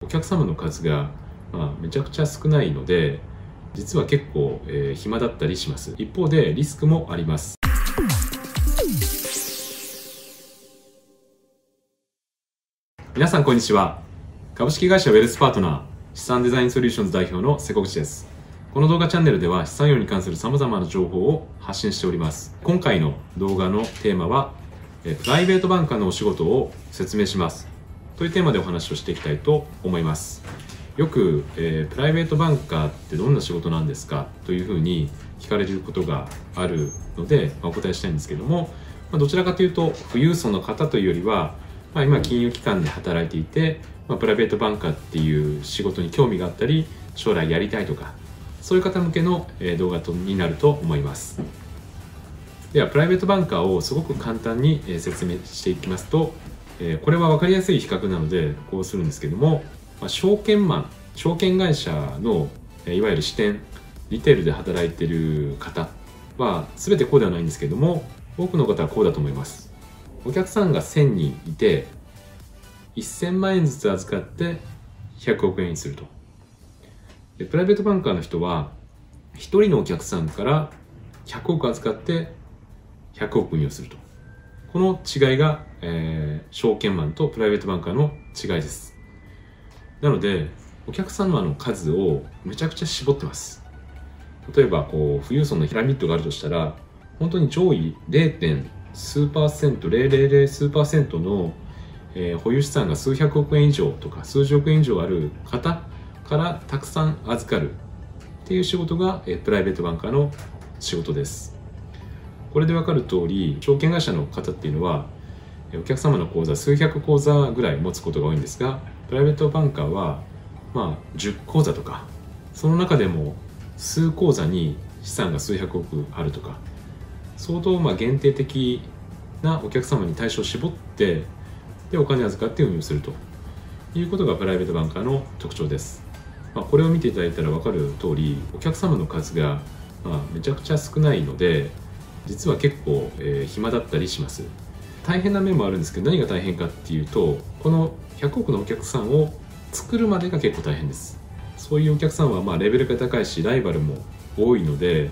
お客様の数が、まあ、めちゃくちゃ少ないので実は結構、えー、暇だったりします。一方でリスクもあります。皆さんこんにちは。株式会社ウェルスパートナー資産デザインソリューションズ代表の瀬古口です。この動画チャンネルでは資産用に関する様々な情報を発信しております。今回の動画のテーマはプライベートバンカーのお仕事を説明します。というテーマでお話をしていきたいと思います。よく、えー、プライベートバンカーってどんな仕事なんですかというふうに聞かれることがあるので、まあ、お答えしたいんですけども、まあ、どちらかというと富裕層の方というよりは、まあ、今金融機関で働いていて、まあ、プライベートバンカーっていう仕事に興味があったり将来やりたいとかそういう方向けの動画になると思います。ではプライベートバンカーをすごく簡単に説明していきますとえー、これは分かりやすい比較なのでこうするんですけども、まあ、証券マン証券会社の、え、いわゆる支店リテールで働いてる方は全てこうではないんですけども多くの方はこうだと思います。お客さんが1000人いて1000万円ずつ預かって100億円にすると。でプライベートバンカーの人は1人のお客さんから100億預かって100億にすると。この違いが、えー、証券マンとプライベートバンカーの違いです。なので、お客様の数をめちゃくちゃ絞ってます。例えば、こう、富裕層のピラミッドがあるとしたら、本当に上位 0. 数パーセント、000数パーセントの、えー、保有資産が数百億円以上とか数十億円以上ある方からたくさん預かるっていう仕事が、えー、プライベートバンカーの仕事です。これで分かる通り証券会社の方っていうのはお客様の口座数百口座ぐらい持つことが多いんですがプライベートバンカーはまあ10口座とかその中でも数口座に資産が数百億あるとか相当まあ限定的なお客様に対象を絞ってでお金を預かって運用するということがプライベートバンカーの特徴です、まあ、これを見ていただいたら分かる通りお客様の数がまあめちゃくちゃ少ないので実は結構、えー、暇だったりします。大変な面もあるんですけど何が大変かっていうとこの100億のお客さんを作るまでが結構大変です。そういうお客さんはまあレベルが高いしライバルも多いので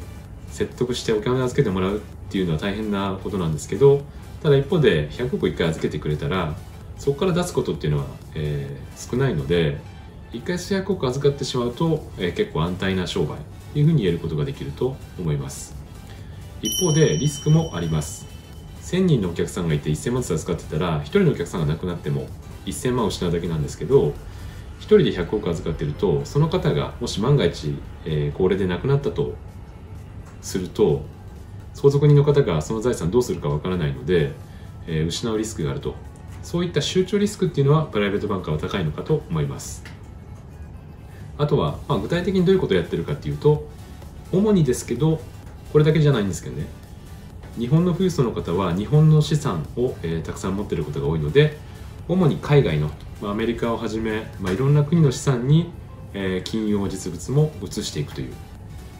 説得してお金を預けてもらうっていうのは大変なことなんですけどただ一方で100億1回預けてくれたらそこから出すことっていうのは、えー、少ないので1回数百億預かってしまうと、えー、結構安泰な商売というふうに言えることができると思います。一方でリスクもあります。1000人のお客さんがいて1000万ずつ預かってたら1人のお客さんが亡くなっても1000万を失うだけなんですけど1人で100億預かってるとその方がもし万が一、えー、高齢で亡くなったとすると相続人の方がその財産どうするかわからないので、えー、失うリスクがあると。そういった集中リスクっていうのはプライベートバンカーは高いのかと思います。あとは、まあ、具体的にどういうことをやってるかっていうと主にですけどこれだけじゃないんですけどね。日本の富裕層の方は日本の資産を、えー、たくさん持ってることが多いので主に海外の、まあ、アメリカをはじめ、まあ、いろんな国の資産に、えー、金融実物も移していくという。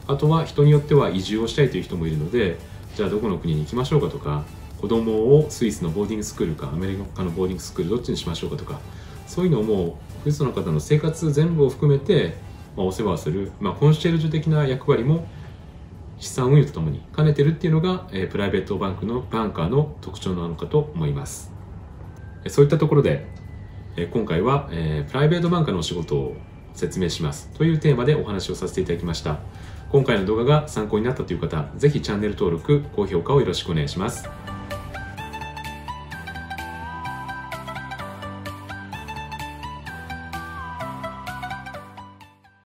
あとは人によっては移住をしたいという人もいるのでじゃあどこの国に行きましょうかとか子供をスイスのボーディングスクールかアメリカのボーディングスクールどっちにしましょうかとかそういうのも富裕層の方の生活全部を含めて、まあ、お世話をする、まあ、コンシェルジュ的な役割も資産運用とともに兼ねてるっていうのが、え、プライベートバンクのバンカーの特徴なのかと思います。そういったところで、え、今回は、え、プライベートバンカーのお仕事を説明します。というテーマでお話をさせていただきました。今回の動画が参考になったという方是非チャンネル登録高評価をよろしくお願いします。